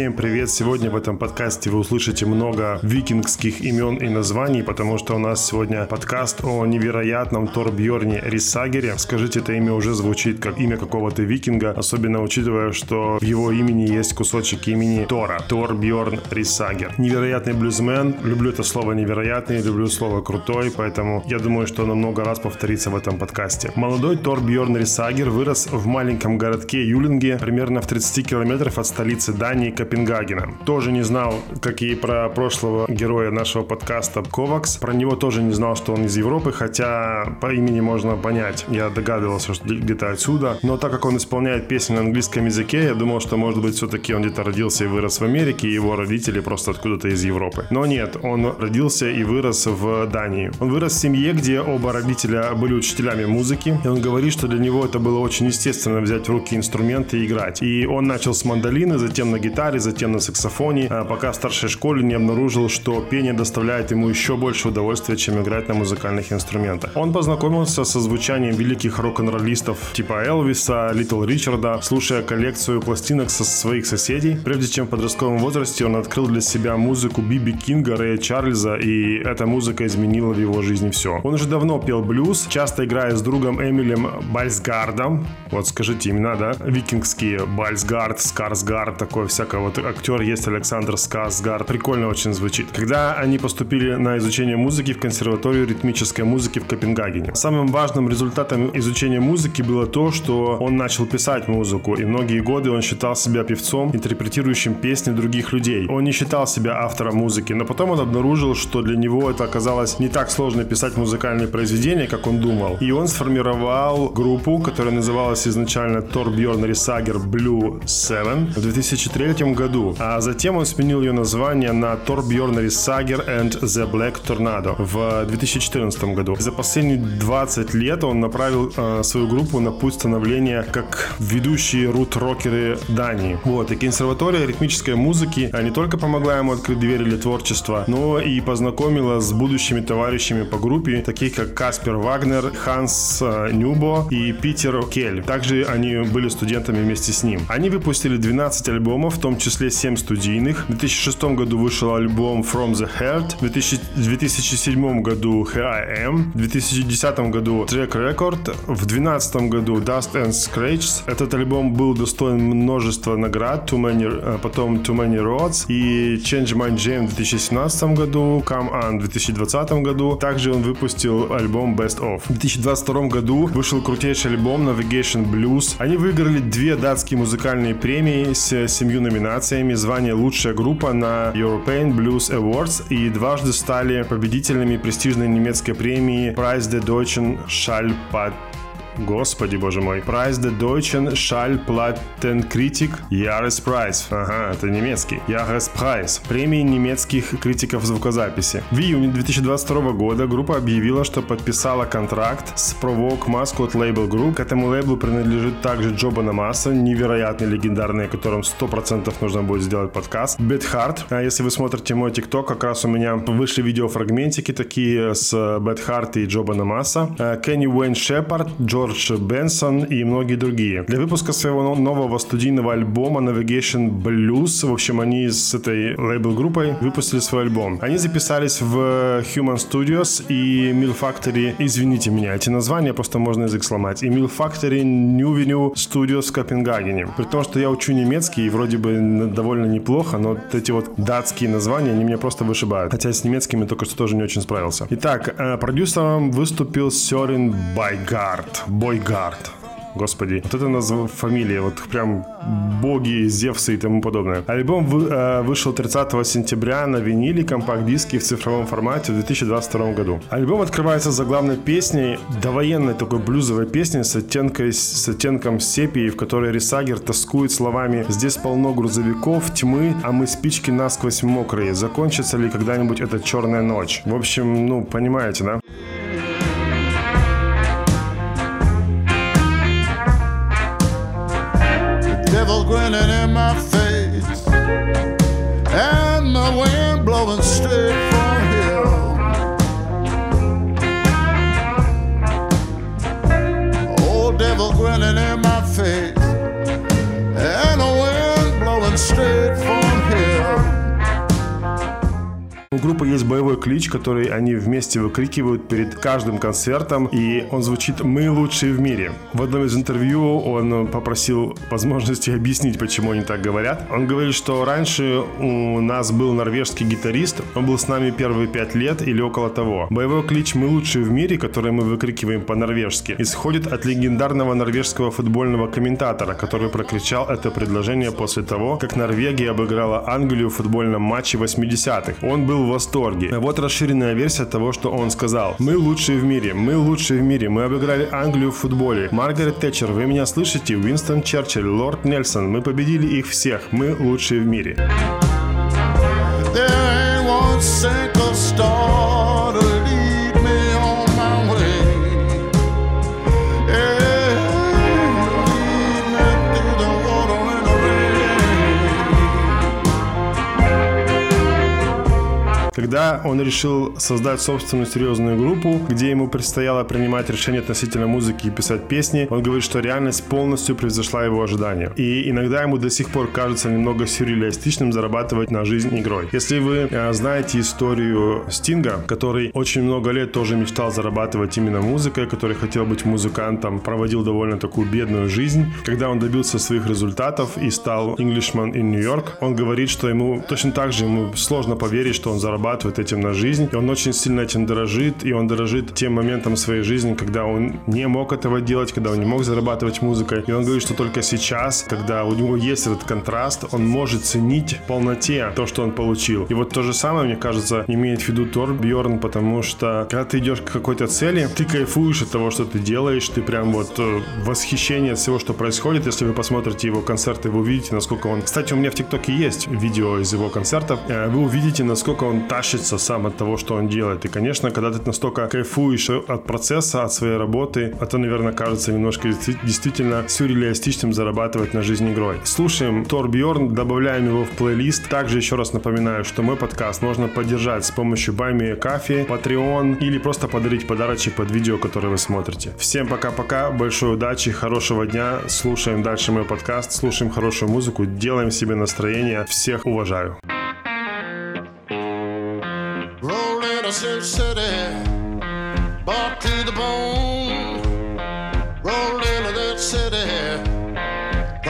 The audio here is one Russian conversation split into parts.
Всем привет! Сегодня в этом подкасте вы услышите много викингских имен и названий, потому что у нас сегодня подкаст о невероятном Торбьорне Рисагере. Скажите, это имя уже звучит как имя какого-то викинга, особенно учитывая, что в его имени есть кусочек имени Тора. Торбьорн Рисагер. Невероятный блюзмен. Люблю это слово невероятный, люблю слово крутой, поэтому я думаю, что оно много раз повторится в этом подкасте. Молодой Торбьорн Рисагер вырос в маленьком городке Юлинге, примерно в 30 километров от столицы Дании Копенгагена. Тоже не знал, как и про прошлого героя нашего подкаста Ковакс. Про него тоже не знал, что он из Европы, хотя по имени можно понять. Я догадывался, что где-то отсюда. Но так как он исполняет песни на английском языке, я думал, что может быть все-таки он где-то родился и вырос в Америке, и его родители просто откуда-то из Европы. Но нет, он родился и вырос в Дании. Он вырос в семье, где оба родителя были учителями музыки, и он говорит, что для него это было очень естественно взять в руки инструменты и играть. И он начал с мандолины, затем на гитаре, затем на саксофоне, а пока в старшей школе не обнаружил, что пение доставляет ему еще больше удовольствия, чем играть на музыкальных инструментах. Он познакомился со звучанием великих рок-н-роллистов типа Элвиса, Литл Ричарда, слушая коллекцию пластинок со своих соседей. Прежде чем в подростковом возрасте он открыл для себя музыку Биби Кинга, Рэя Чарльза, и эта музыка изменила в его жизни все. Он уже давно пел блюз, часто играя с другом Эмилем Бальсгардом. Вот скажите имена, да? Викингские Бальсгард, Скарсгард, такое всякое. Вот актер есть Александр Скарсгард. Прикольно очень звучит. Когда они поступили на изучение музыки в консерваторию ритмической музыки в Копенгагене. Самым важным результатом изучения музыки было то, что он начал писать музыку, и многие годы он считал себя певцом, интерпретирующим песни других людей. Он не считал себя автором музыки, но потом он обнаружил, что для него это оказалось не так сложно писать музыкальные произведения, как он думал. И он сформировал группу, которая называлась изначально Torbjörn Risager Blue 7 в 2003 году, а затем он сменил ее название на Torbjörn Risager and the Black Tornado в 2014 году. За последние 20 лет он направил э, свою группу на путь становления как ведущие рут-рокеры Дании. Вот, и консерватория ритмической музыки а не только помогла ему открыть двери для творчества, но и познакомила с будущими товарищами по группе, таких как Каспер Вагнер, Ханс э, Нюбо и Питер Кель. Также они были студентами вместе с ним. Они выпустили 12 альбомов, в том числе 7 студийных. В 2006 году вышел альбом From the Heart, в 2007 году Here I Am, в 2010 году Track Record, в 2012 году Dust and Scratch. Этот альбом был достоин множества наград, Too Many, э, потом Too Many Roads и Change My Jam в 2017 году, Come On в 2020 году. Также он выпустил альбом Best Of. В 2022 году вышел крутейший альбом Navigation Blues. Они выиграли две датские музыкальные премии с семью номинациями, звание «Лучшая группа» на European Blues Awards и дважды стали победителями престижной немецкой премии Preis der Deutschen Schallplatte Господи, боже мой. Preis der Deutschen Schallplattenkritik Jahrespreis. Ага, это немецкий. Jahrespreis. Премии немецких критиков звукозаписи. В июне 2022 года группа объявила, что подписала контракт с Provoke Mascot Label Group. К этому лейблу принадлежит также Джо Банамаса, невероятный, легендарный, о котором 100% нужно будет сделать подкаст. Bad. А если вы смотрите мой ТикТок, как раз у меня вышли видеофрагментики такие с Bad Heart и Джо Банамаса. Кенни Уэйн Шепард, Джордж Джордж Бенсон и многие другие. Для выпуска своего нового студийного альбома Navigation Blues, в общем, они с этой лейбл-группой выпустили свой альбом. Они записались в Human Studios и Mill Factory, извините меня, эти названия просто можно язык сломать, и Mill Factory New Venue Studios в Копенгагене. При том, что я учу немецкий и вроде бы довольно неплохо, но вот эти вот датские названия, они меня просто вышибают. Хотя с немецкими только что тоже не очень справился. Итак, э, продюсером выступил Сёрен Байгард. Бойгард. Господи, вот это название фамилия, вот прям боги, Зевсы и тому подобное. Альбом вы, э, вышел 30 сентября на виниле, компакт-диске в цифровом формате в 2022 году. Альбом открывается заглавной песней, довоенной такой блюзовой песней с, оттенкой, с оттенком сепии, в которой Рисагер тоскует словами «Здесь полно грузовиков, тьмы, а мы спички насквозь мокрые. Закончится ли когда-нибудь эта черная ночь?» В общем, ну, понимаете, да? Devil grinning in my face, and the wind blowing straight from hell. Old devil grinning in my face, есть боевой клич, который они вместе выкрикивают перед каждым концертом, и он звучит «Мы лучшие в мире». В одном из интервью он попросил возможности объяснить, почему они так говорят. Он говорит, что раньше у нас был норвежский гитарист, он был с нами первые пять лет или около того. Боевой клич «Мы лучшие в мире», который мы выкрикиваем по-норвежски, исходит от легендарного норвежского футбольного комментатора, который прокричал это предложение после того, как Норвегия обыграла Англию в футбольном матче 80-х. Он был в восторге. Вот расширенная версия того, что он сказал. Мы лучшие в мире, мы лучшие в мире, мы обыграли Англию в футболе. Маргарет Тэтчер, вы меня слышите? Уинстон Черчилль, Лорд Нельсон, мы победили их всех, мы лучшие в мире. There ain't one single star Когда он решил создать собственную серьезную группу, где ему предстояло принимать решения относительно музыки и писать песни, он говорит, что реальность полностью превзошла его ожидания. И иногда ему до сих пор кажется немного сюрреалистичным зарабатывать на жизнь игрой. Если вы э, знаете историю Стинга, который очень много лет тоже мечтал зарабатывать именно музыкой, который хотел быть музыкантом, проводил довольно такую бедную жизнь, когда он добился своих результатов и стал Englishman in New York, он говорит, что ему точно так же ему сложно поверить, что он зарабатывает зарабатывает этим на жизнь. И он очень сильно этим дорожит, и он дорожит тем моментом своей жизни, когда он не мог этого делать, когда он не мог зарабатывать музыкой. И он говорит, что только сейчас, когда у него есть этот контраст, он может ценить в полноте то, что он получил. И вот то же самое, мне кажется, имеет в виду Тор Бьорн, потому что когда ты идешь к какой-то цели, ты кайфуешь от того, что ты делаешь, ты прям вот э, восхищение от всего, что происходит. Если вы посмотрите его концерты, вы увидите, насколько он... Кстати, у меня в ТикТоке есть видео из его концертов. Э, вы увидите, насколько он тащится сам от того, что он делает. И, конечно, когда ты настолько кайфуешь от процесса, от своей работы, это, наверное, кажется немножко действительно сюрреалистичным зарабатывать на жизнь игрой. Слушаем Тор Бьорн, добавляем его в плейлист. Также еще раз напоминаю, что мой подкаст можно поддержать с помощью Баймия Кофе, Patreon или просто подарить подарочек под видео, которое вы смотрите. Всем пока-пока, большой удачи, хорошего дня. Слушаем дальше мой подкаст, слушаем хорошую музыку, делаем себе настроение. Всех уважаю.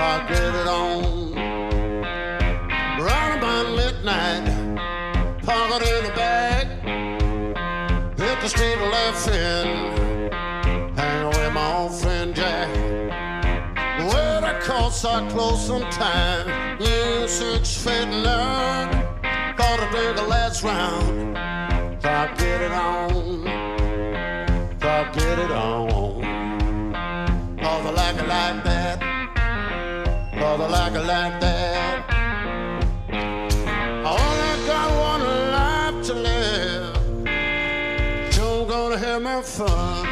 Thought get it on. Round about midnight, pocket in the bag, hit the street laughing, hang with my old friend Jack. Well, the course I close sometime, music's fading out. Thought I'd take the last round. Thought get it on. I like it like that. I only got one life to live. Sure gonna have my fun.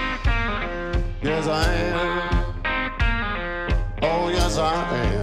Yes, I am. Oh, yes, I am.